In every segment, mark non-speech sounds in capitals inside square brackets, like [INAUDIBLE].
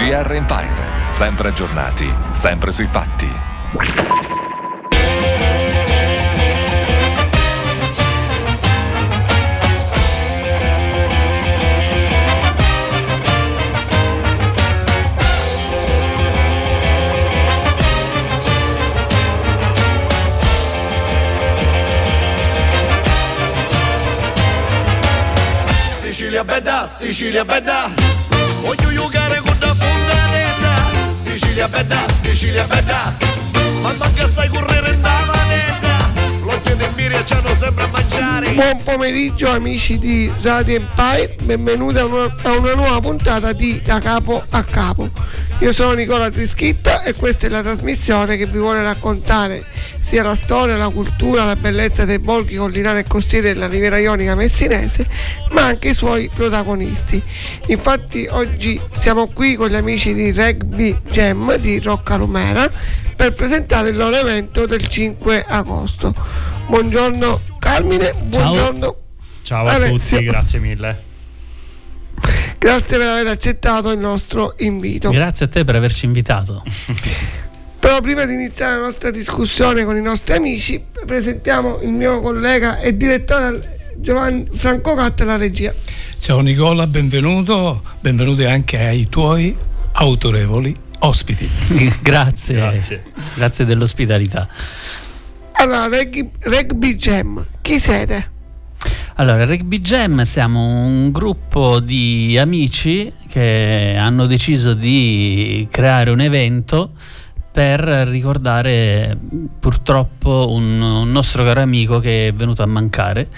GR Empire, sempre aggiornati, sempre sui fatti. Sicilia bella, Sicilia bella Sicilia bella, Sicilia bella Ma manca sai correre in manetta. L'occhio di Miria ci hanno sempre a mangiare. Buon pomeriggio amici di Radio Empire, benvenuti a una, a una nuova puntata di Da Capo a Capo. Io sono Nicola Trischitta e questa è la trasmissione che vi vuole raccontare sia la storia, la cultura, la bellezza dei borghi collinari e costieri della Riviera Ionica messinese, ma anche i suoi protagonisti. Infatti oggi siamo qui con gli amici di Rugby Jam di Rocca Lumera per presentare il loro evento del 5 agosto. Buongiorno Carmine, buongiorno. Ciao a Alessio. tutti, grazie mille. Grazie per aver accettato il nostro invito. Grazie a te per averci invitato. [LAUGHS] Però prima di iniziare la nostra discussione con i nostri amici, presentiamo il mio collega e direttore Giovanni Franco Catta alla regia. Ciao Nicola, benvenuto, benvenuti anche ai tuoi autorevoli ospiti. [LAUGHS] grazie, Grazie. grazie dell'ospitalità. Allora, Rugby, Rugby Jam, chi siete? Allora, Rugby Jam siamo un gruppo di amici che hanno deciso di creare un evento per ricordare purtroppo un, un nostro caro amico che è venuto a mancare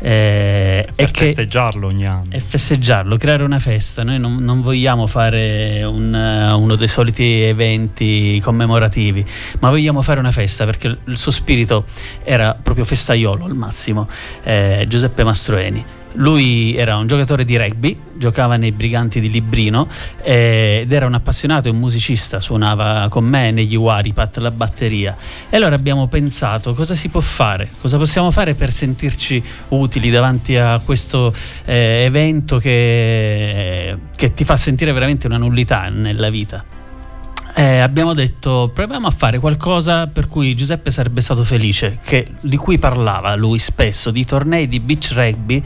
eh, e festeggiarlo ogni anno. e festeggiarlo, creare una festa. Noi non, non vogliamo fare un, uno dei soliti eventi commemorativi, ma vogliamo fare una festa perché il suo spirito era proprio festaiolo al massimo. Eh, Giuseppe Mastroeni. Lui era un giocatore di rugby, giocava nei Briganti di Librino eh, ed era un appassionato e un musicista, suonava con me negli Waripat la batteria. E allora abbiamo pensato cosa si può fare, cosa possiamo fare per sentirci utili davanti a questo eh, evento che, che ti fa sentire veramente una nullità nella vita. Eh, abbiamo detto proviamo a fare qualcosa per cui Giuseppe sarebbe stato felice, che- di cui parlava lui spesso, di tornei di beach rugby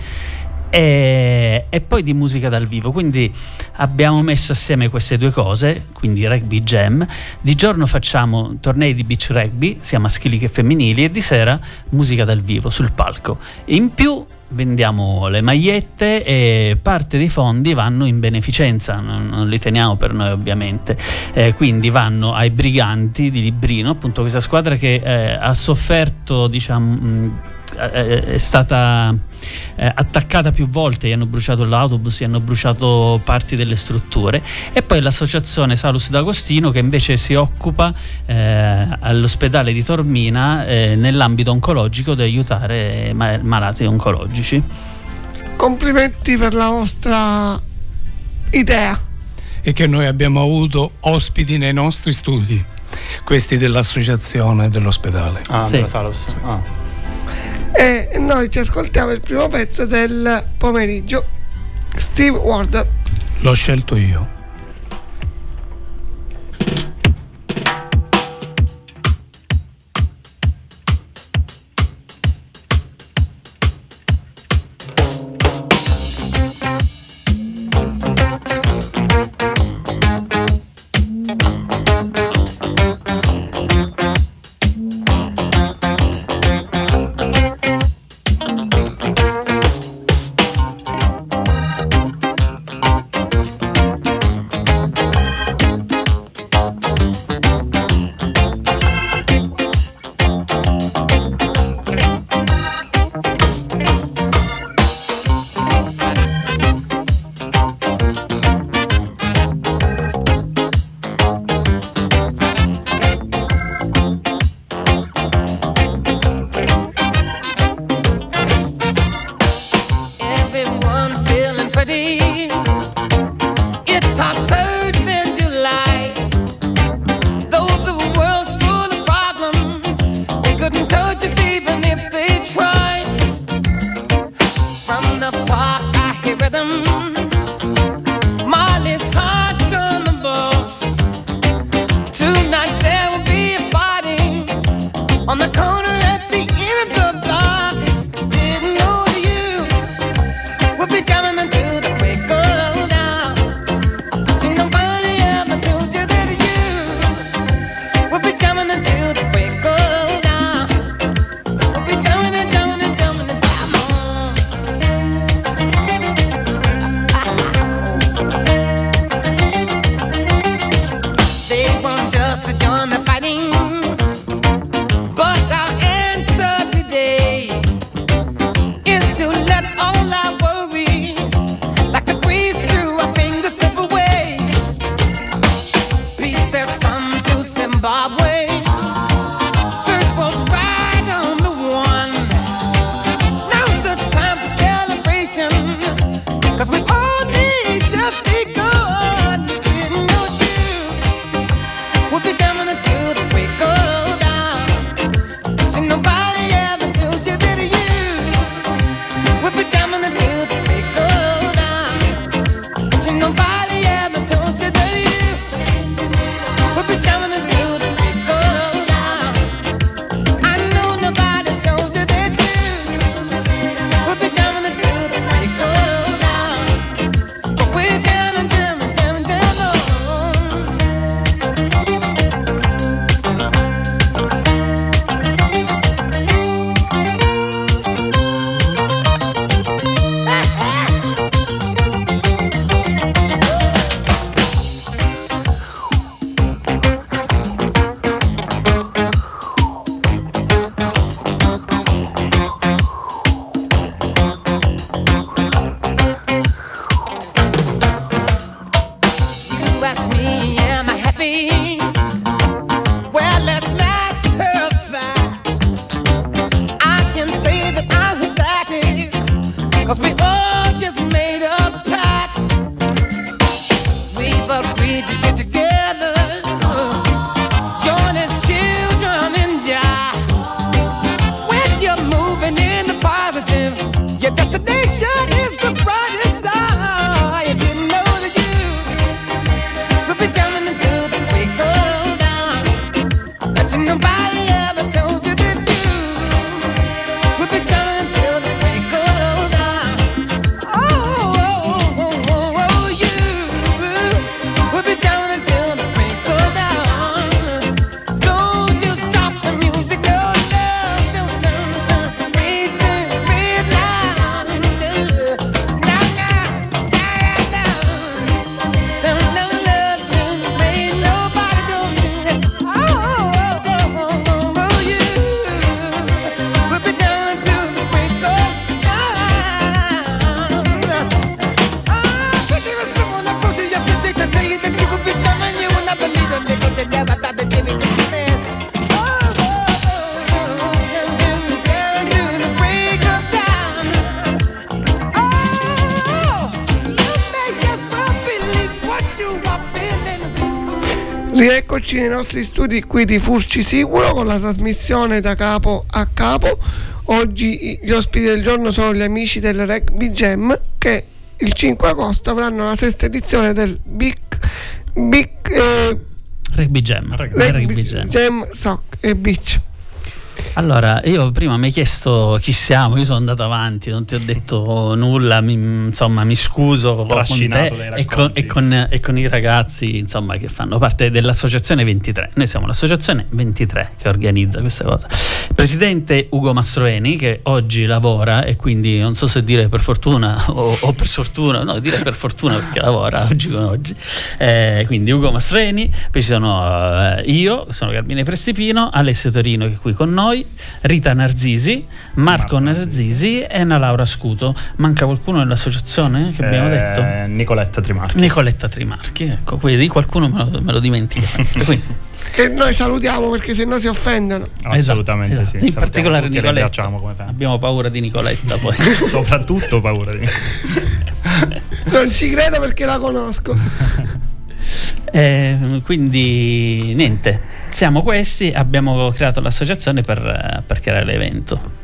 e, e poi di musica dal vivo. Quindi abbiamo messo assieme queste due cose, quindi rugby jam. Di giorno facciamo tornei di beach rugby, sia maschili che femminili, e di sera musica dal vivo sul palco. In più vendiamo le magliette e parte dei fondi vanno in beneficenza, non, li teniamo per noi ovviamente, Eh, quindi vanno ai briganti di Librino, appunto questa squadra che eh, ha sofferto, diciamo, mh, è stata eh, attaccata più volte, gli hanno bruciato l'autobus, gli hanno bruciato parti delle strutture e poi l'associazione Salus D'Agostino che invece si occupa eh, all'ospedale di Tormina eh, nell'ambito oncologico di aiutare ma- malati oncologici. Complimenti per la vostra idea. E che noi abbiamo avuto ospiti nei nostri studi, questi dell'associazione dell'ospedale. Ah, Sì. della Salus. Ah. E noi ci ascoltiamo il primo pezzo del pomeriggio. Steve Ward. L'ho scelto io. Rieccoci nei nostri studi qui di Furci Sicuro con la trasmissione da capo a capo. Oggi gli ospiti del giorno sono gli amici del Rugby Jam che il 5 agosto avranno la sesta edizione del Big, Big eh, Rugby Jam. Rugby, Rugby Jam. Jam Sock e Beach. Allora, io prima mi hai chiesto chi siamo, io sono andato avanti, non ti ho detto nulla, mi, insomma mi scuso con te e con, e, con, e con i ragazzi insomma, che fanno parte dell'associazione 23. Noi siamo l'associazione 23 che organizza questa cosa. Presidente Ugo Mastroeni che oggi lavora e quindi non so se dire per fortuna o, o per sfortuna, no dire per fortuna perché lavora oggi come oggi. Eh, quindi Ugo Mastroeni, poi ci sono eh, io, sono Carmine Prestipino, Alessio Torino che è qui con noi, Rita Narzisi, Marco, Marco Narzisi e Anna Laura Scuto. Manca qualcuno nell'associazione che abbiamo Eh, detto? Nicoletta Trimarchi. Nicoletta Trimarchi, ecco, quindi qualcuno me lo, me lo dimentico. [LAUGHS] Quindi, Che noi salutiamo perché sennò si offendono. Assolutamente esatto, sì. esatto. In particolare Nicoletta. Abbiamo paura di Nicoletta poi. [LAUGHS] Soprattutto paura di [LAUGHS] Non ci credo perché la conosco. Eh, quindi niente, siamo questi, abbiamo creato l'associazione per, eh, per creare l'evento.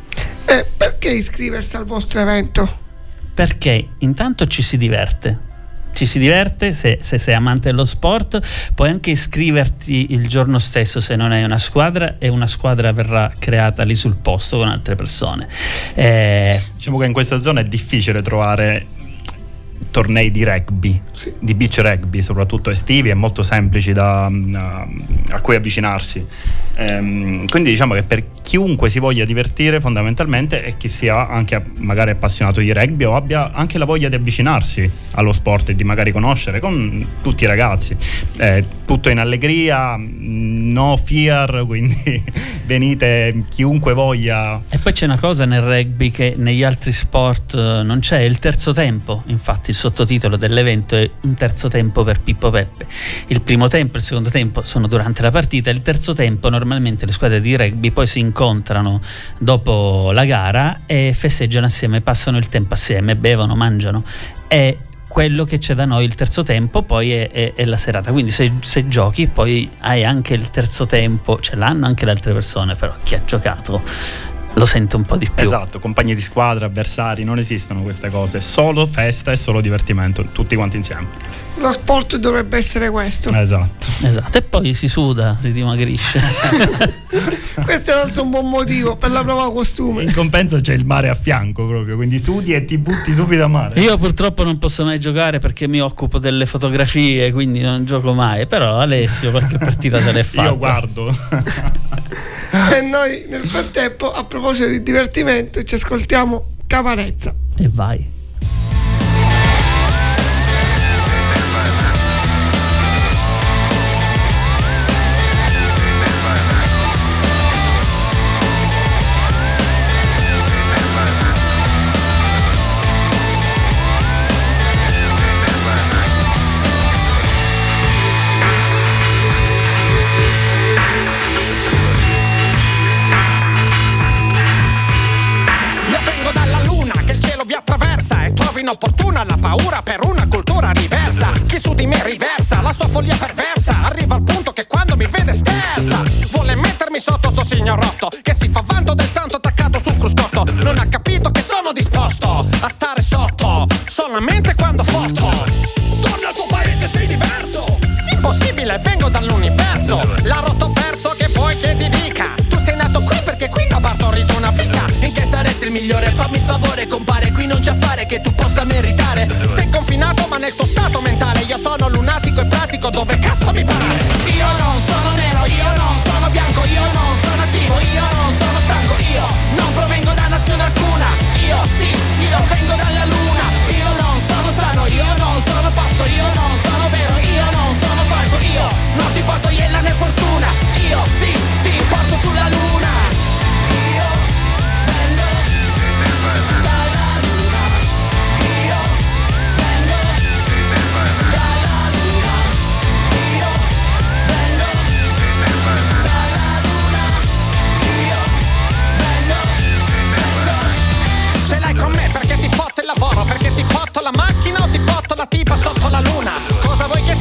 Eh, perché iscriversi al vostro evento? Perché intanto ci si diverte. Ci si diverte se, se sei amante dello sport, puoi anche iscriverti il giorno stesso se non hai una squadra e una squadra verrà creata lì sul posto con altre persone. Eh, Diciamo che in questa zona è difficile trovare tornei di rugby, Sì. di beach rugby, soprattutto estivi e molto semplici da, a, a cui avvicinarsi. Ehm, quindi diciamo che per chiunque si voglia divertire fondamentalmente e chi sia anche magari appassionato di rugby o abbia anche la voglia di avvicinarsi allo sport e di magari conoscere con tutti i ragazzi. Eh, tutto in allegria, no fear, [LAUGHS] quindi venite chiunque voglia. E poi c'è una cosa nel rugby che negli altri sport eh, non c'è, il terzo tempo. Infatti sottotitolo dell'evento è un terzo tempo per Pippo Peppe. Il primo tempo e il secondo tempo sono durante la partita, il terzo tempo normalmente le squadre di rugby poi si incontrano dopo la gara e festeggiano assieme, passano il tempo assieme, bevono, mangiano. E quello che c'è da noi il terzo tempo poi è, è- è la serata quindi se, se giochi poi hai anche il terzo tempo ce l'hanno anche le altre persone però chi ha giocato lo sente un po' di più Esatto, compagni di squadra, avversari, non esistono queste cose, solo festa e solo divertimento, tutti quanti insieme. Lo sport dovrebbe essere questo. Esatto. esatto e poi si suda si dimagrisce [LAUGHS] Questo è un altro un buon motivo per la prova costume. In compenso c'è il mare a fianco proprio, quindi sudi e ti butti subito a mare. io purtroppo non posso mai giocare perché mi occupo delle fotografie quindi non gioco mai però Alessio qualche partita se l'è [LAUGHS] fatta Io guardo. [LAUGHS] E noi nel frattempo, a proposito di divertimento, ci ascoltiamo Caparezza. e vai ti fotto la macchina o ti fotto la tipa sotto la luna.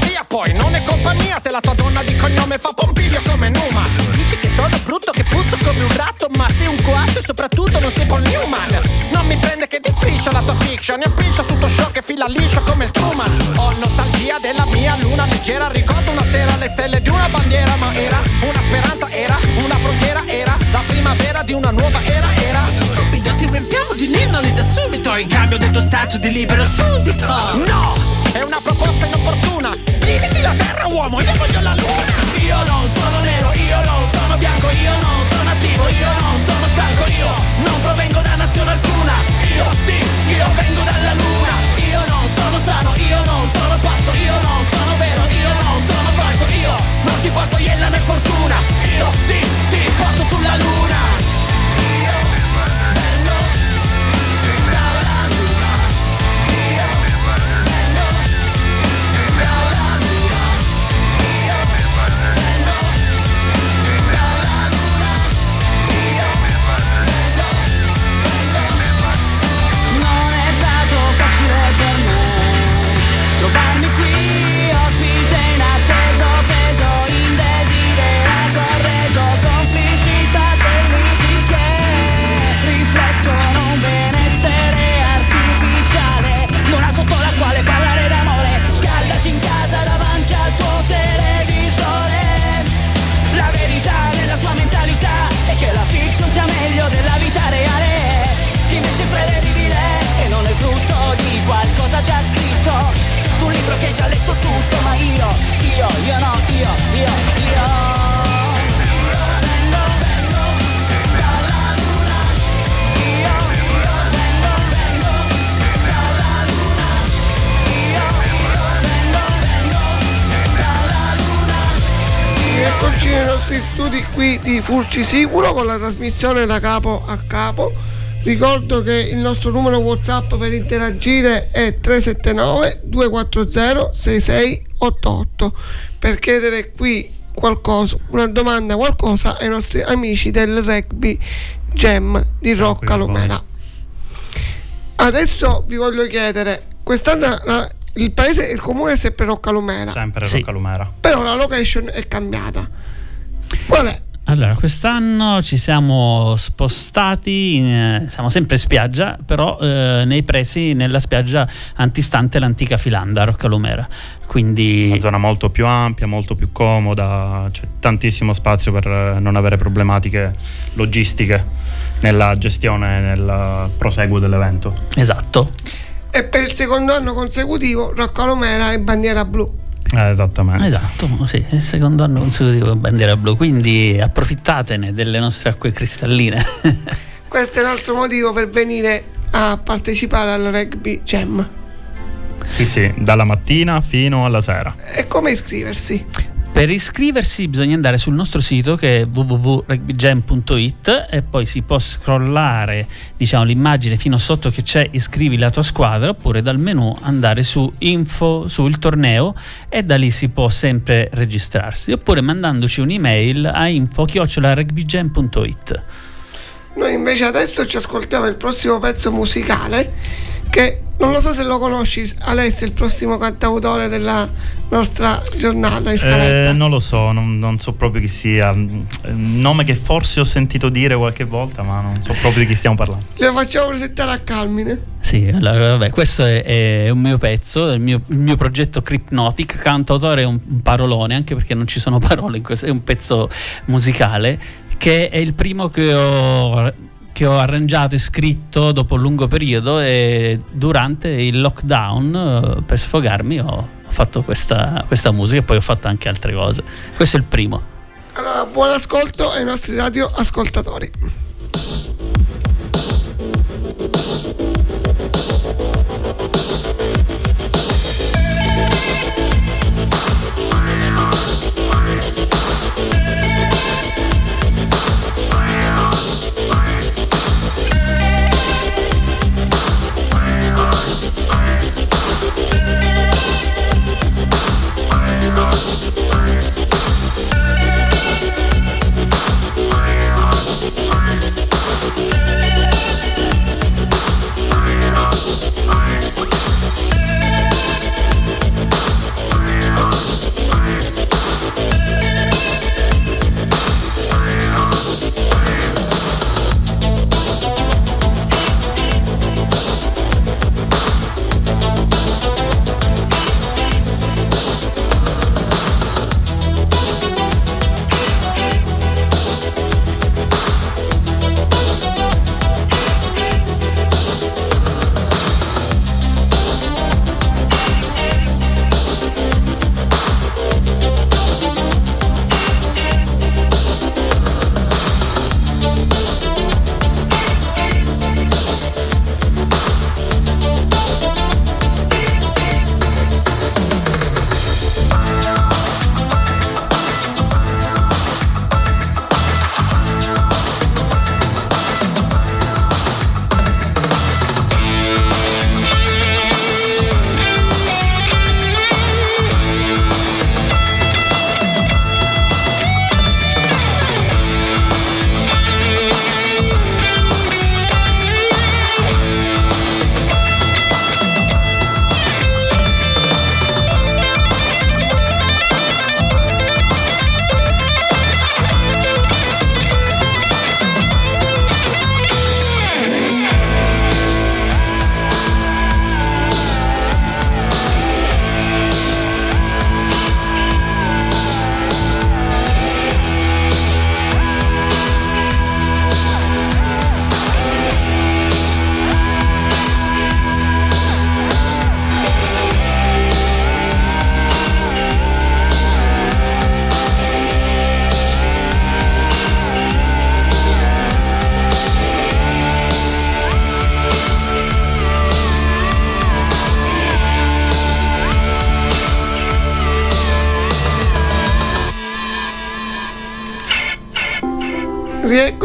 Sia poi? Non è colpa mia se la tua donna di cognome fa pompiglio come Numa. Dici che sono brutto, che puzzo come un ratto, ma sei un coatto e soprattutto non sei Paul Newman. Non mi prende che ti striscio la tua fiction, ne appiccio su tuo show che fila liscio come il Truman. Ho nostalgia della mia luna leggera, ricordo una sera le stelle di una bandiera, ma era una speranza, era una frontiera, era la primavera di una nuova era, era stupido, ti riempiamo di ninnoli da subito in cambio del tuo stato di libero suddito. No, è una proposta inopportuna. Diviti la terra, uomo, io voglio la luna. Io non sono nero, io non sono bianco, io non sono attivo, io non sono stanco, io non provengo da nazione alcuna. Io sì, io vengo dalla luna. Io non sono sano, io non sono pazzo, io non sono vero, io non sono falso, io non ti porto iella né fortuna. Io sì, ti porto sulla luna. Meglio della vita reale. Che invece è prevedibile e non è frutto di qualcosa già scritto. Su libro che hai già letto tutto, Eccoci nei nostri studi qui di Furci Sicuro con la trasmissione da capo a capo. Ricordo che il nostro numero WhatsApp per interagire è 379 240 6688 per chiedere qui qualcosa, una domanda, qualcosa ai nostri amici del rugby Gem di Rocca. Lumena. Adesso vi voglio chiedere, quest'anno la- il paese, il comune è sempre Rocca Lumena, Sempre Sì. Rocca Lumera. però la location è cambiata. Qual è? Allora, quest'anno ci siamo spostati, in- eh, siamo sempre in spiaggia, però eh, nei pressi nella spiaggia antistante l'antica Filanda, Roccalumera. Quindi Una zona molto più ampia, molto più comoda, c'è tantissimo spazio per eh, non avere problematiche logistiche nella gestione e nel proseguo dell'evento. esatto. E per il secondo anno consecutivo Rocca Lumera è bandiera blu. Eh, esattamente. Esatto, sì, è il secondo anno consecutivo con bandiera blu, quindi approfittatene delle nostre acque cristalline. [LAUGHS] Questo è un altro motivo per venire a partecipare al rugby jam. Sì, sì, dalla mattina fino alla sera. E come iscriversi? Per iscriversi bisogna andare sul nostro sito che è www.rugbygem.it e poi si può scrollare diciamo, l'immagine fino sotto che c'è iscrivi la tua squadra oppure dal menu andare su info sul torneo e da lì si può sempre registrarsi. Oppure mandandoci un'email a info-rugbygem.it Noi invece adesso ci ascoltiamo il prossimo pezzo musicale che non lo so se lo conosci, Alessio, il prossimo cantautore della nostra giornata in scaletta. Eh, non lo so, non, non so proprio chi sia. Un nome che forse ho sentito dire qualche volta, ma non so proprio di chi stiamo parlando. Lo facciamo presentare a Calmine. Sì, allora, vabbè, questo è, è un mio pezzo, il mio, il mio progetto Crypnotic, cantautore è un, un parolone, anche perché non ci sono [LAUGHS] parole in questo, è un pezzo musicale che è il primo che ho che ho arrangiato e scritto dopo un lungo periodo e durante il lockdown eh, per sfogarmi ho fatto questa, questa musica e poi ho fatto anche altre cose. Questo è il primo. Allora, buon ascolto ai nostri radio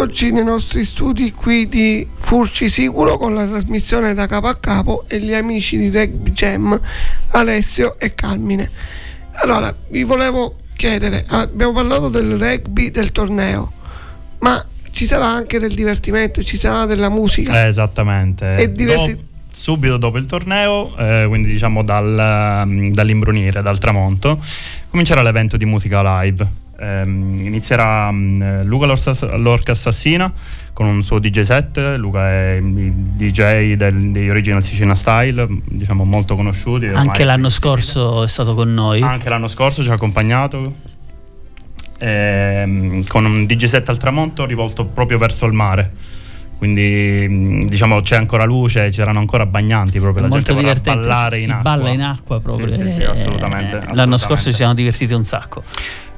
Rieccoci nei nostri studi qui di Furci Sicuro con la trasmissione da capo a capo e gli amici di Rugby Jam Alessio e Calmine. Allora, vi volevo chiedere, abbiamo parlato del rugby del torneo, ma ci sarà anche del divertimento, ci sarà della musica. Eh, esattamente. E diversi... Do- subito dopo il torneo, eh, quindi diciamo dal, dall'imbrunire, dal tramonto, comincerà l'evento di musica live ehm, inizierà um, Luca Lorca Assassina con un suo DJ set. Luca è il DJ del, di Original Sicilian Style, diciamo molto conosciuti. Anche l'anno scorso è stato con noi. Anche l'anno scorso ci ha accompagnato. Ehm, con un DJ set al tramonto rivolto proprio verso il mare quindi diciamo c'è ancora luce, c'erano ancora bagnanti proprio, la Molto gente divertente, ballare si in acqua. balla in acqua proprio. Sì, sì, sì, assolutamente, L'anno assolutamente. scorso ci siamo divertiti un sacco.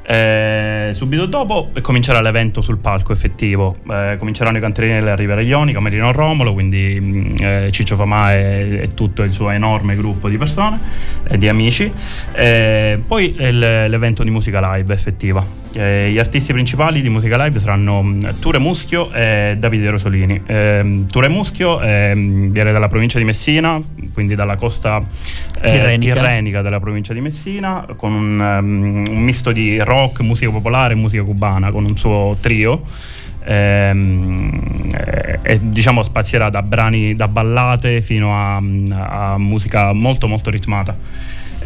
Eh, subito dopo comincerà l'evento sul palco effettivo. Eh, cominceranno i canterini della Rivera Ionica, Merino Romolo, quindi mh, eh, Ciccio Famà e, e, tutto il suo enorme gruppo di persone e di amici. Eh, poi l'evento di musica live effettiva. Eh, gli artisti principali di musica live saranno Ture Muschio e Davide Rosolini. Eh, Ture Muschio viene dalla provincia di Messina, quindi dalla costa tirrenica. tirrenica. della provincia di Messina, con un, um, un misto di rock rock, musica popolare e musica cubana con un suo trio. Ehm, e, e, diciamo spazierà da brani da ballate fino a, a musica molto molto ritmata.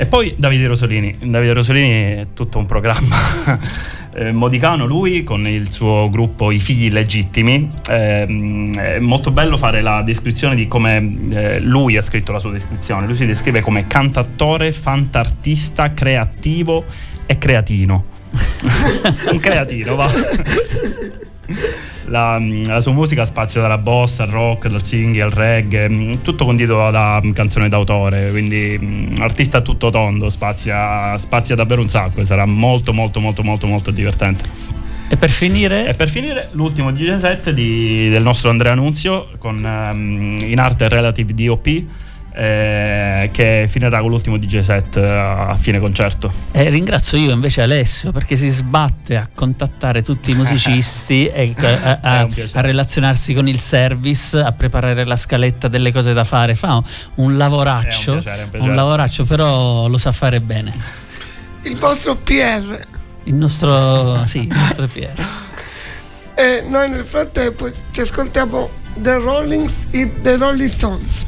E poi Davide Rosolini. Davide Rosolini è tutto un programma [LAUGHS] eh, modicano, lui con il suo gruppo I figli legittimi. Eh, è molto bello fare la descrizione di come eh, lui ha scritto la sua descrizione. Lui si descrive come cantattore, fantartista, creativo e creatino. Un creatino, va. La, la, sua musica spazia dalla bossa al rock, dal singing al reggae, mm, tutto condito da canzone d'autore, quindi mm, artista tutto tondo, spazia, spazia davvero un sacco e sarà molto molto molto molto molto divertente. E per finire? E per finire l'ultimo DJ set di, del nostro Andrea Nunzio con um, in arte Relative DOP eh, che finirà con l'ultimo DJ set eh, a fine concerto. Eh, ringrazio io invece Alessio perché si sbatte a contattare tutti i musicisti [LAUGHS] e a, a, a, relazionarsi con il service, a preparare la scaletta delle cose da fare. Fa un lavoraccio, un, piacere, un, un lavoraccio, però lo sa fare bene. Il vostro PR. Il nostro, sì, il nostro PR. E noi nel frattempo ci ascoltiamo The Rollings e The Rolling Stones.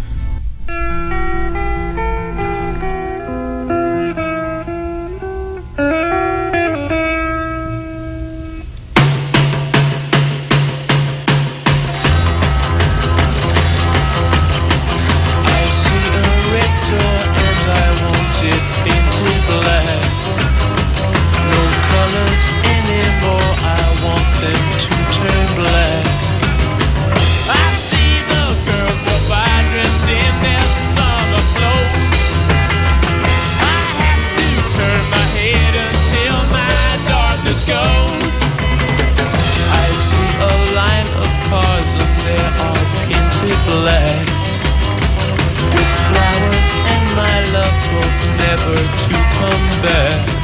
never to come back.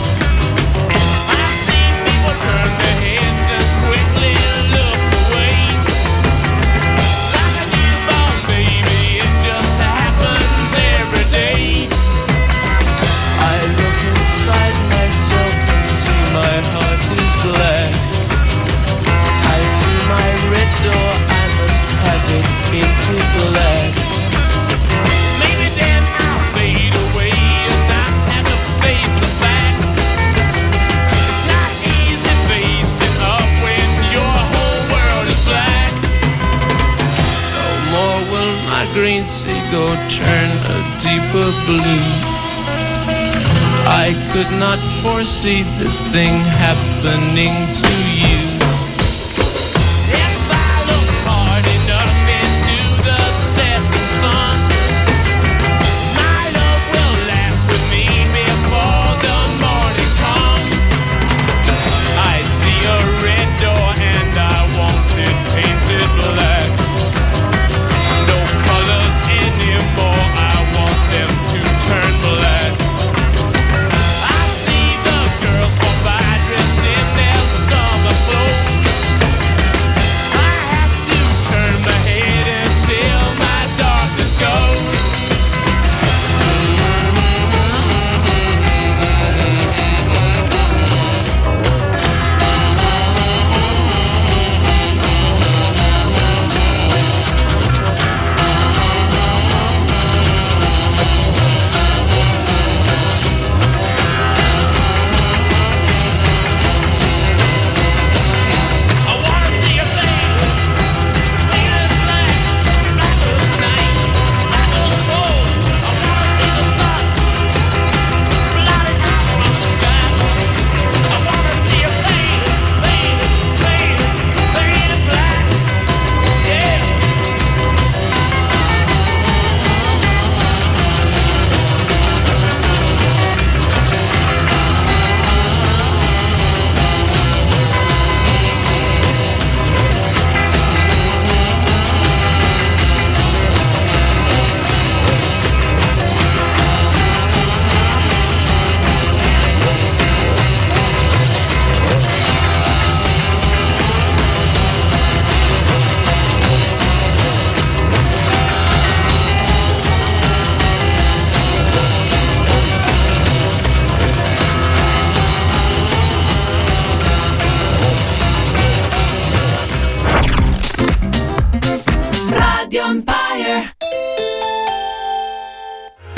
deeper blue. I could not foresee this thing happening to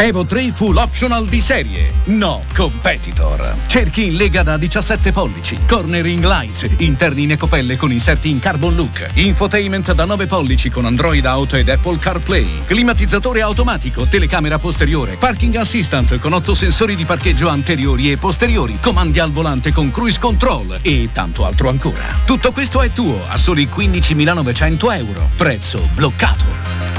Evo 3 Full Optional di serie. No Competitor. Cerchi in lega da 17 pollici. Cornering lights. Interni in ecopelle con inserti in carbon look. Infotainment da 9 pollici con Android Auto ed Apple CarPlay. Climatizzatore automatico. Telecamera posteriore. Parking assistant con 8 sensori di parcheggio anteriori e posteriori. Comandi al volante con cruise control. E tanto altro ancora. Tutto questo è tuo a soli 15.900 euro. Prezzo bloccato.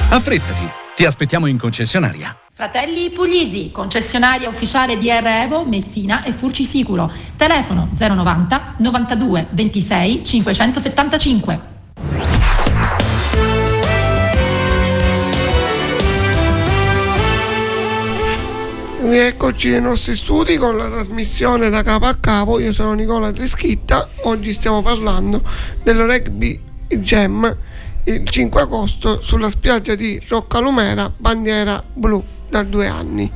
Affrettati. Ti aspettiamo in concessionaria. Fratelli Puglisi, concessionaria ufficiale di Evo, Messina e Furcisicuro. Telefono 090 92 26 575. Rieccoci nei nostri studi con la trasmissione da capo a capo. Io sono Nicola Trischitta. Oggi stiamo parlando del rugby jam il 5 agosto sulla spiaggia di Roccalumera, bandiera blu da due anni.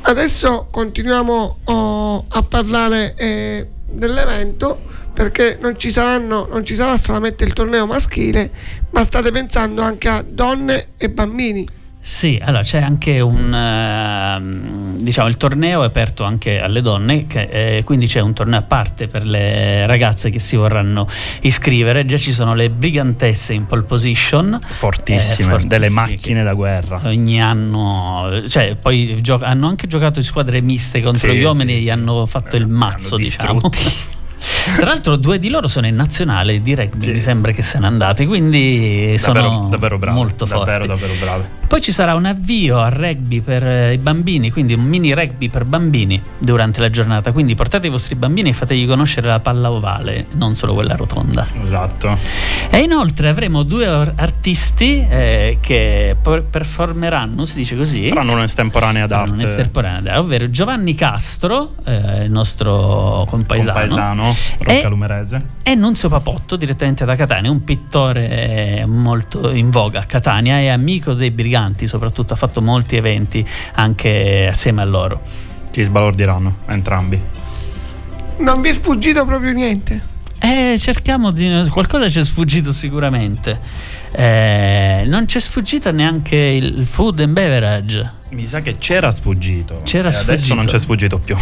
Adesso continuiamo oh, a parlare eh, dell'evento perché non ci, saranno, non ci sarà solamente il torneo maschile, ma state pensando anche a donne e bambini. Sì, allora c'è anche un uh, diciamo il torneo è aperto anche alle donne, che, eh, quindi c'è un torneo a parte per le ragazze che si vorranno iscrivere. Già ci sono le brigantesse in pole position, fortissime, eh, delle macchine da guerra. Ogni anno, cioè poi gio- hanno anche giocato in squadre miste contro Sì, gli uomini sì, e gli hanno fatto il Hanno mazzo, diciamo. [LAUGHS] Tra l'altro due di loro sono in nazionale di rugby, Sì, mi sembra che siano andati, quindi sono davvero, davvero brave, molto forti. davvero, davvero brave. Poi ci sarà un avvio al rugby per eh, i bambini, quindi un mini rugby per bambini durante la giornata. Quindi portate i vostri bambini e fategli conoscere la palla ovale, non solo quella rotonda. Esatto. E inoltre avremo due artisti eh, che per- performeranno, si dice così. Faranno un'estemporanea faranno d'arte. un'estemporanea, ovvero Giovanni Castro, eh, il nostro compaesano, Compaesano, e- Roccalumerese. e Nunzio Papotto, direttamente da Catania, un pittore eh, molto in voga a Catania, è amico dei briganti, soprattutto ha fatto molti eventi anche assieme a loro. Ci sbalordiranno entrambi. Non vi è sfuggito proprio niente. Eh, cerchiamo di. qualcosa ci è sfuggito sicuramente. Eh, non c'è sfuggito neanche il food and beverage. Mi sa che c'era sfuggito. C'era e Adesso sfuggito. non c'è sfuggito più.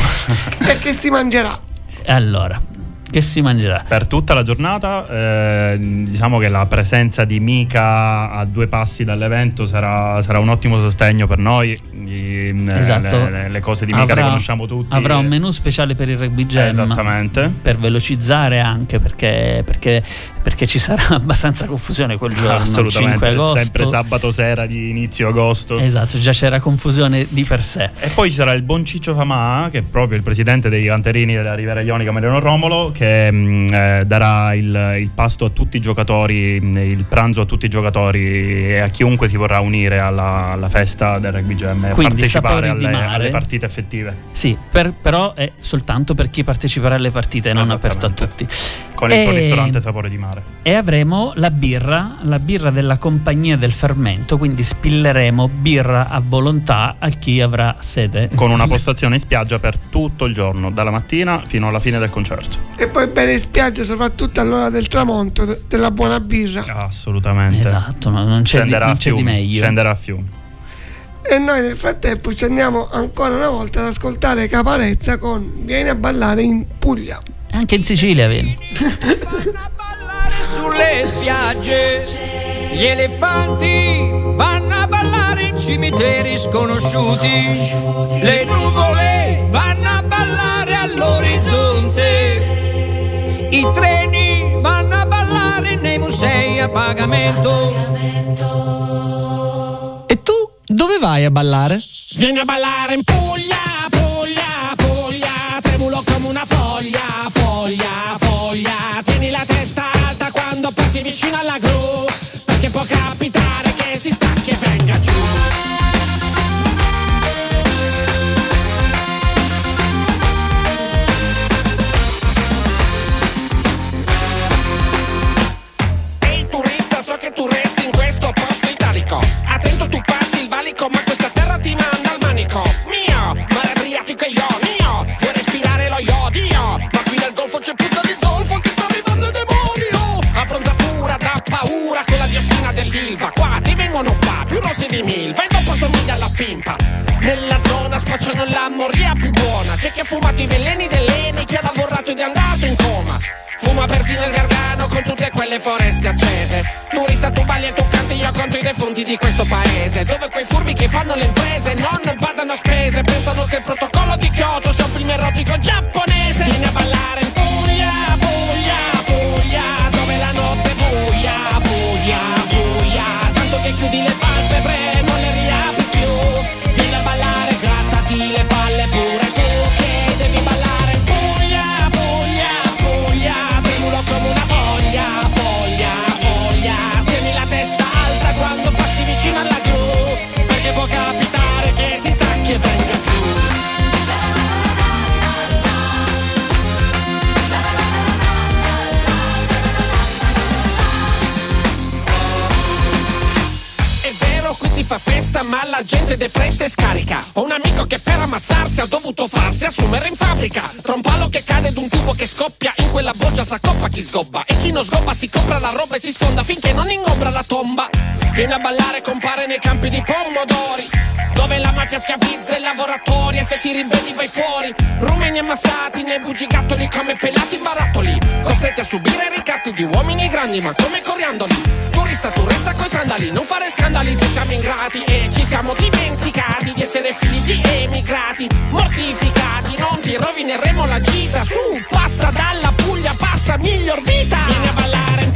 E che si mangerà? Allora, che si mangerà? per tutta la giornata, eh, diciamo che la presenza di Mika a due passi dall'evento sarà, sarà un ottimo sostegno per noi. Gli- eh, Esatto. le, le- le cose di Mika le conosciamo tutti. Avrà un menù speciale per il rugby jam. Esattamente. Per velocizzare anche perché, perché, perché ci sarà [LAUGHS] abbastanza confusione quel giorno. il 5 Assolutamente. agosto. Sempre sabato sera di inizio agosto. Esatto, già c'era confusione di per sé. E poi ci sarà il buon Ciccio Famà, che è proprio il presidente dei canterini della Riviera Ionica Mariano Romolo, che mh, eh, darà il, il pasto a tutti i giocatori, mh, il pranzo a tutti i giocatori e a chiunque si vorrà unire alla, alla festa del rugby jam e partecipare alle, mare. alle partite effettive. Sì, per- però è soltanto per chi parteciperà alle partite, non aperto a tutti. Con il tuo E- ristorante Sapore di Mare. E avremo la birra, la birra della compagnia del fermento, quindi spilleremo birra a volontà a chi avrà sete. Con una postazione in spiaggia per tutto il giorno, dalla mattina fino alla fine del concerto. E poi bene in spiaggia, soprattutto all'ora del tramonto, de- della buona birra. Assolutamente. Esatto, no, non c'è, di, Scenderà, non a c'è di meglio. scenderà a fiumi. E noi nel frattempo ci andiamo ancora una volta ad ascoltare Caparezza con Vieni a ballare in Puglia. Anche in Sicilia, vieni. [LAUGHS] [LAUGHS] sulle spiagge. Gli elefanti vanno a ballare in cimiteri sconosciuti. Le nuvole vanno a ballare all'orizzonte. I treni vanno a ballare nei musei a pagamento. E tu dove vai a ballare? Vieni a ballare in Puglia, Puglia, Puglia, tremulo come una foglia, foglia, foglia. Passi vicino alla gru, Dove quei furbi che fanno le ammazzarsi ha dovuto farsi assumere in fabbrica. Tra un palo che cade ed un tubo che scoppia, in quella boccia s'accoppa chi sgobba. E chi non sgobba si compra la roba e si sfonda finché non ingombra la tomba. Viene a ballare, compare nei campi di pomodori. Dove la mafia schiavizza i lavoratori e se ti ribelli vai fuori. Rumeni ammassati nei bugigattoli come pelati barattoli. Costretti a subire ricatti di uomini grandi ma come coriandoli. Turista, tu resta coi sandali, non fare scandali se siamo ingrati. E ci siamo dimenticati emigrati. Mortificati, non ti rovineremo la gita. Su, passa dalla Puglia, passa miglior vita. Vieni a ballare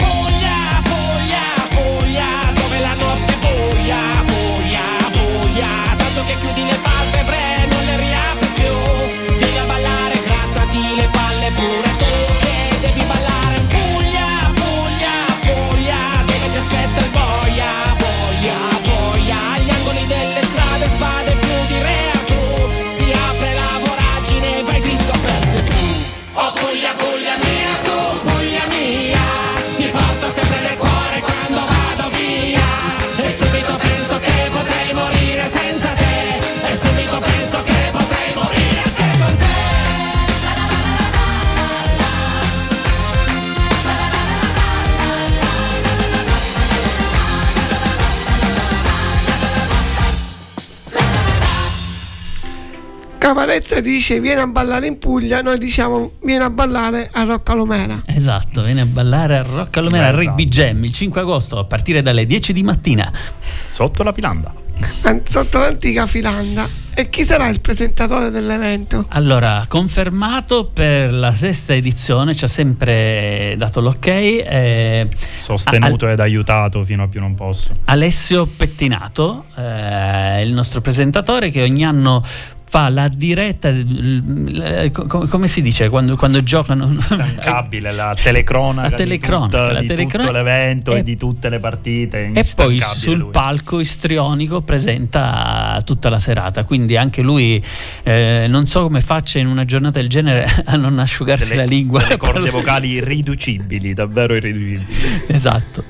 Caparezza dice vieni a ballare in Puglia, noi diciamo vieni a ballare a Roccalomera. Esatto, viene a ballare a Roccalomera al Rugby Jam il 5 agosto a partire dalle 10 di mattina. Sotto la pilanda. An- Sotto l'antica filanda. E chi sarà il presentatore dell'evento? Allora, confermato per la sesta edizione, ci ha sempre dato l'ok. eh, Sostenuto ed aiutato fino a più non posso. Alessio Pettinato, eh, il nostro presentatore che ogni anno fa la diretta, co- come si dice quando, quando giocano? Instancabile, la telecronaca, La telecronaca, di, tutta- la di telecrinaca. tutto l'evento E- e, di tutte le partite. E poi sul lui. palco istrionico presenta tutta la serata, quindi anche lui eh, non so come faccia in una giornata del genere [LAUGHS] a non asciugarsi Delle- la lingua. delle [LAUGHS] corde vocali irriducibili, davvero irriducibili. Esatto.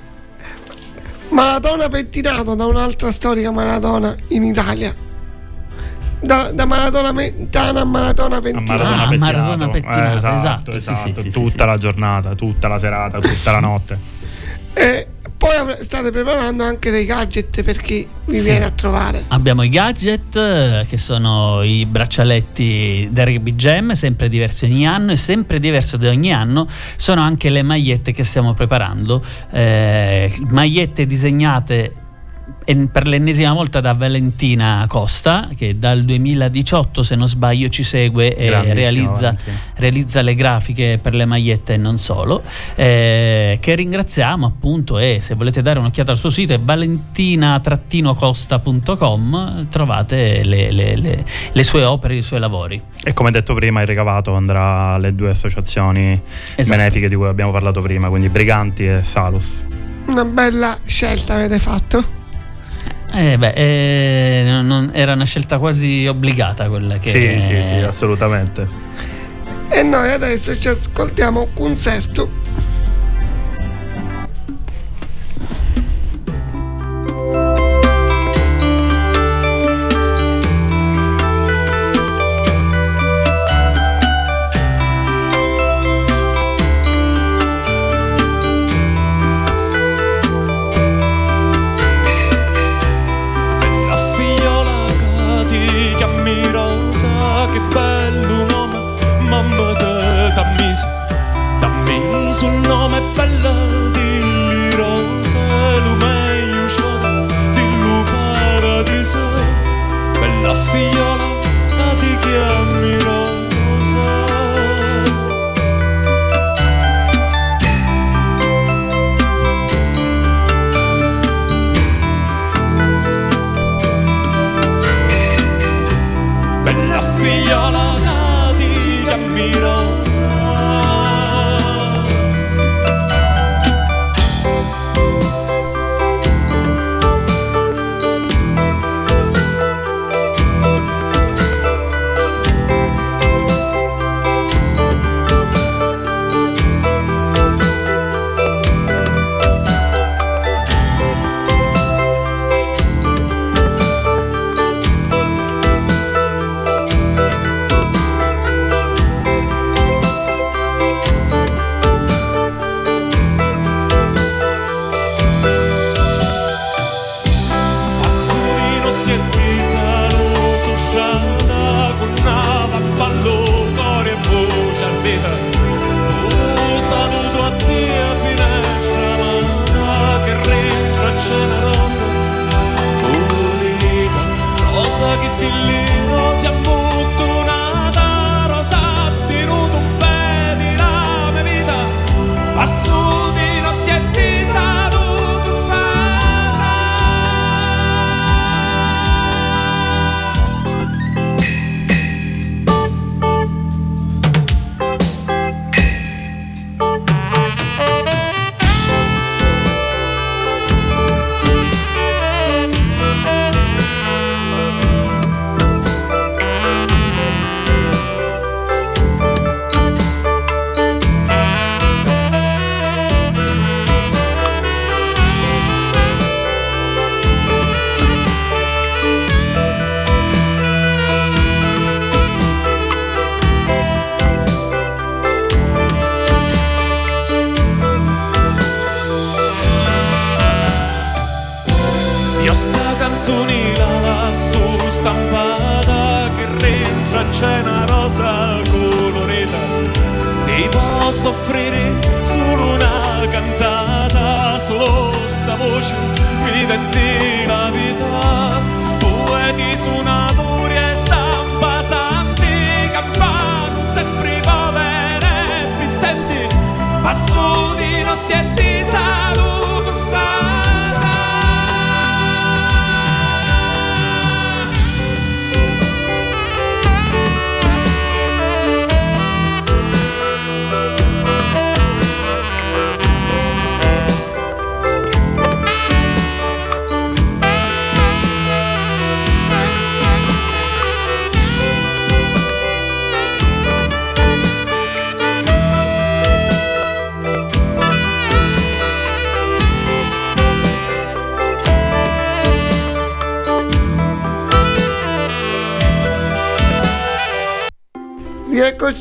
Maradona pettinato da un'altra storica Maradona in Italia. Da, da Maradona Mentana a Maradona pettinato. Maradona Ah, pettinato. Maradona pettinato, Eh, esatto, esatto, sì, esatto. sì, sì, tutta sì, la giornata, tutta la serata, tutta la notte. E poi state preparando anche dei gadget per chi vi Sì. viene a trovare. Abbiamo i gadget eh, che sono i braccialetti del Rugby Jam, sempre diversi ogni anno e sempre diverso da ogni anno sono anche le magliette che stiamo preparando, eh, magliette disegnate per l'ennesima volta da Valentina Costa che dal 2018 se non sbaglio ci segue e realizza, realizza le grafiche per le magliette e non solo eh, che ringraziamo appunto e se volete dare un'occhiata al suo sito è valentina-costa.com trovate le, le- le- le sue opere, i suoi lavori E come detto prima, il ricavato andrà alle due associazioni Esatto. benefiche di cui abbiamo parlato prima, quindi Briganti e Salus. Una bella scelta avete fatto. Eh, beh, eh, non- non- era una scelta quasi obbligata quella che Sì, sì, sì, assolutamente. E noi adesso ci ascoltiamo concerto.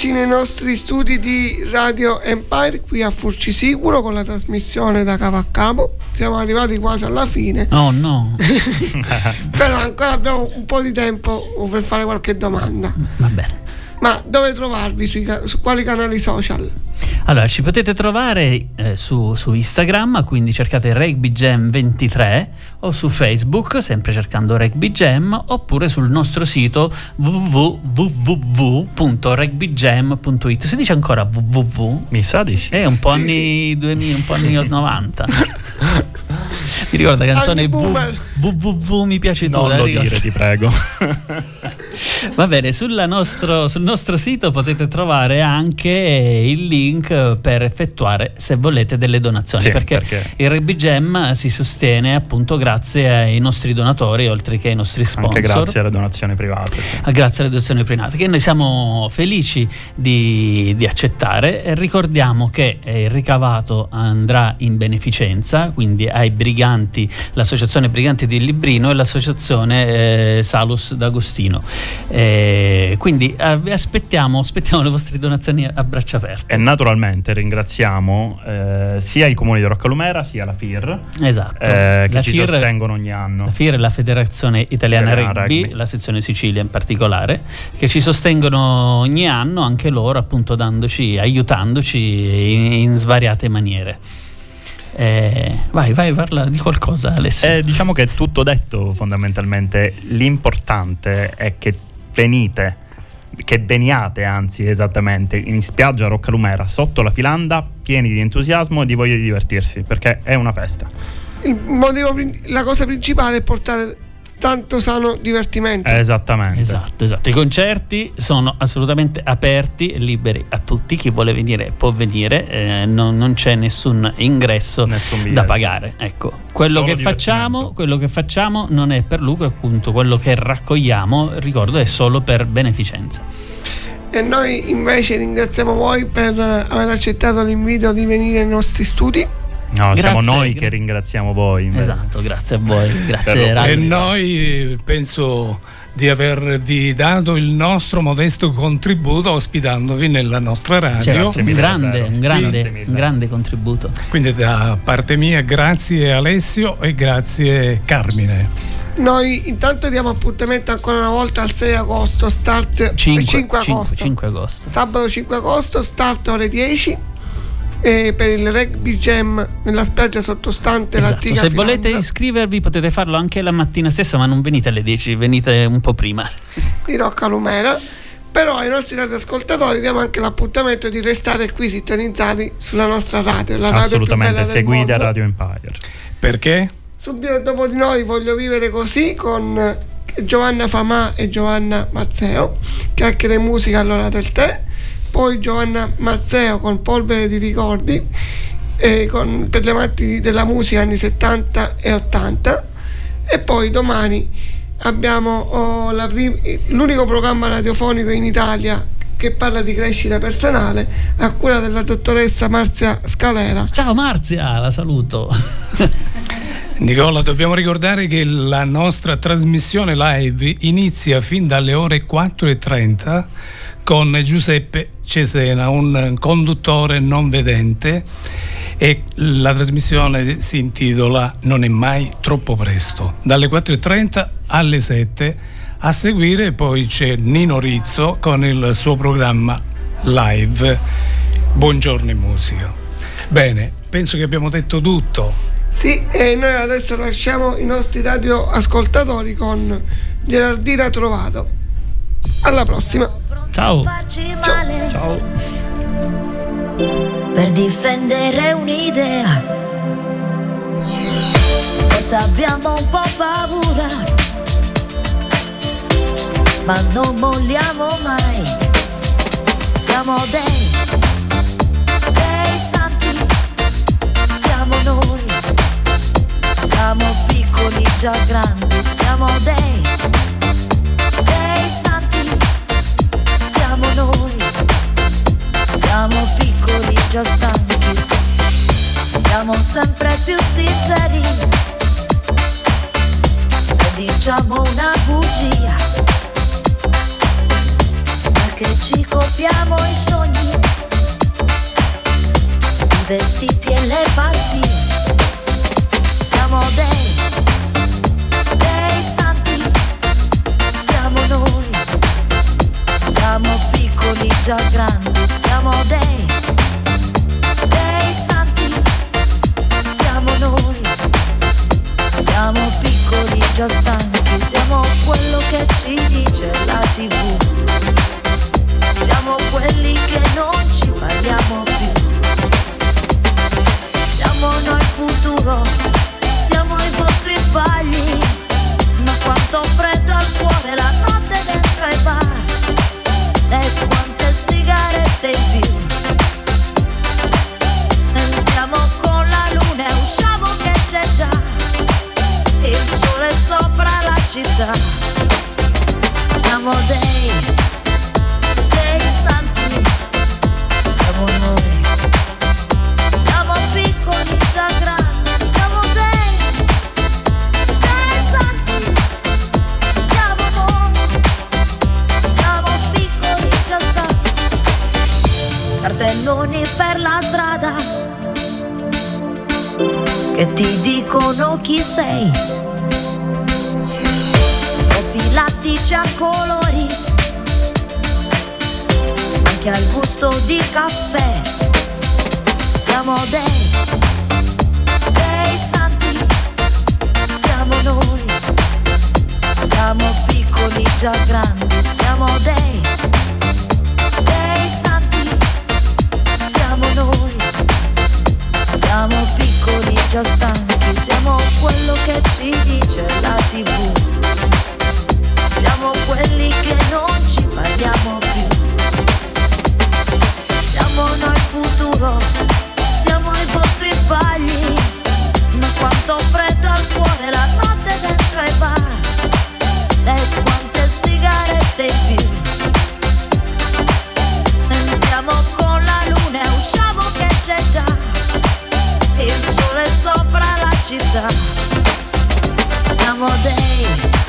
Rieccoci nei nostri studi di Radio Empire qui a Furcisicuro con la trasmissione da capo a capo. Siamo arrivati quasi alla fine, Oh no, [LAUGHS] però ancora abbiamo un po' di tempo per fare qualche domanda. va bene. Ma dove trovarvi? Ca- su quali canali social? Allora, ci potete trovare eh, su, su Instagram, quindi cercate RugbyJam23 o su Facebook, sempre cercando RugbyJam, oppure sul nostro sito www.rugbyjam.it. Si dice ancora www? Mi sa di sì. È un po' Sì, anni 2000, un po' anni [LAUGHS] 90. [LAUGHS] mi ricorda la canzone www mi piace tu. Non lo ricordi? dire, ti prego. [LAUGHS] Va bene, sulla nostro- sul nostro sito potete trovare anche il link per effettuare, se volete, delle donazioni. Sì, perché, perché- il Rugby Jam si sostiene appunto grazie ai nostri donatori, oltre che ai nostri sponsor. Anche grazie alle donazioni private. sì. Ah, Grazie alle donazioni private, che noi siamo felici di, di accettare. E ricordiamo che eh, il ricavato andrà in beneficenza, quindi ai briganti, l'associazione Briganti di Librino e l'associazione eh, Salus d'Agostino. Eh, quindi aspettiamo, aspettiamo le vostre donazioni a braccia aperte. E naturalmente ringraziamo eh, sia il comune di Roccalumera sia la FIR Esatto. eh, che La ci FIR sostengono ogni anno. La FIR è la Federazione Italiana, Italiana Rugby, Rugby. la sezione Sicilia in particolare, che ci sostengono ogni anno, anche loro appunto dandoci, aiutandoci in, in svariate maniere. Eh, vai, vai, parla di qualcosa Alessio. Eh, diciamo che è tutto detto fondamentalmente. L'importante è che venite, che veniate anzi esattamente in spiaggia a Roccalumera sotto la filanda, pieni di entusiasmo e di voglia di divertirsi, perché è una festa. Il motivo, la cosa principale è portare tanto sano divertimento. Esattamente. Esatto, esatto. I concerti sono assolutamente aperti e liberi a tutti. Chi vuole venire può venire, eh, non, non c'è nessun ingresso Nessun da pagare. Ecco, quello che, facciamo, quello che facciamo non è per lucro, appunto, quello che raccogliamo, ricordo, è solo per beneficenza. E noi invece ringraziamo voi per aver accettato l'invito di venire nei nostri studi. No, siamo Grazie. noi che ringraziamo voi. invece. Esatto, grazie a voi, grazie E noi penso di avervi dato il nostro modesto contributo ospitandovi nella nostra radio. Cioè, Grazie un mille, grande, un grande, mille. un grande contributo. Quindi da parte mia grazie Alessio e grazie Carmine. Noi intanto diamo appuntamento ancora una volta al 6 agosto, start 5, 5 agosto. 5 agosto. Sabato 5 agosto, start ore 10 e per il rugby jam nella spiaggia sottostante Esatto, l'antica Se volete Filandra iscrivervi potete farlo anche la mattina stessa, ma non venite alle 10, venite un po' prima. [LAUGHS] di Rocca Lumera. Però ai nostri radioascoltatori diamo anche l'appuntamento di restare qui sintonizzati sulla nostra radio, la radio Assolutamente, del seguite. Radio Empire. Perché? Subito dopo di noi voglio vivere così con eh, Giovanna Famà e Giovanna Mazzeo, chiacchiere e musica all'ora del tè, poi Giovanna Mazzeo con Polvere di ricordi eh, con- per le amanti della musica anni 70 e 80 e poi domani abbiamo oh, la prim- l'unico programma radiofonico in Italia che parla di crescita personale a cura della dottoressa Marzia Scalera. Ciao Marzia, la saluto. [LAUGHS] Nicola, dobbiamo ricordare che la nostra trasmissione live inizia fin dalle ore 4.30 con Giuseppe Cesena, un conduttore non vedente e la trasmissione si intitola Non è mai troppo presto. Dalle 4.30 alle 7 a seguire poi c'è Nino Rizzo con il suo programma live Buongiorno in musica. Bene, penso che abbiamo detto tutto. Sì, e noi adesso lasciamo i nostri radioascoltatori con Gerardina Trovato. Alla prossima. Ciao. Ciao. Ciao. Per difendere un'idea. Forse abbiamo un po' paura. Ma non molliamo mai. Siamo dei, dei santi. Siamo noi. Siamo piccoli già grandi. Siamo dei, dei Siamo piccoli già stanchi. Siamo sempre più sinceri. Se diciamo una bugia. Perché ci copiamo i sogni. I vestiti e le pazzie. Siamo dei, dei santi. Siamo noi. Siamo piccoli già grandi, siamo i vostri sbagli, ma quanto freddo città. Siamo dei, dei santi, siamo noi. Siamo piccoli già grandi, siamo dei, dei santi, siamo noi. Siamo piccoli già stanchi Cartelloni per la strada Che ti dicono chi sei Profilattici a colori Anche al gusto di caffè. Siamo dei Dei santi Siamo noi. Siamo piccoli già grandi, siamo dei, dei santi, siamo noi, siamo piccoli già stanchi, siamo quello che ci dice la tv, siamo quelli che non ci parliamo più, siamo noi il futuro, siamo i vostri sbagli, ma quanto freddo al cuore la notte dentro ai bar e quante sigarette in più. Entriamo con la luna e usciamo che c'è già il sole sopra la città. Siamo dei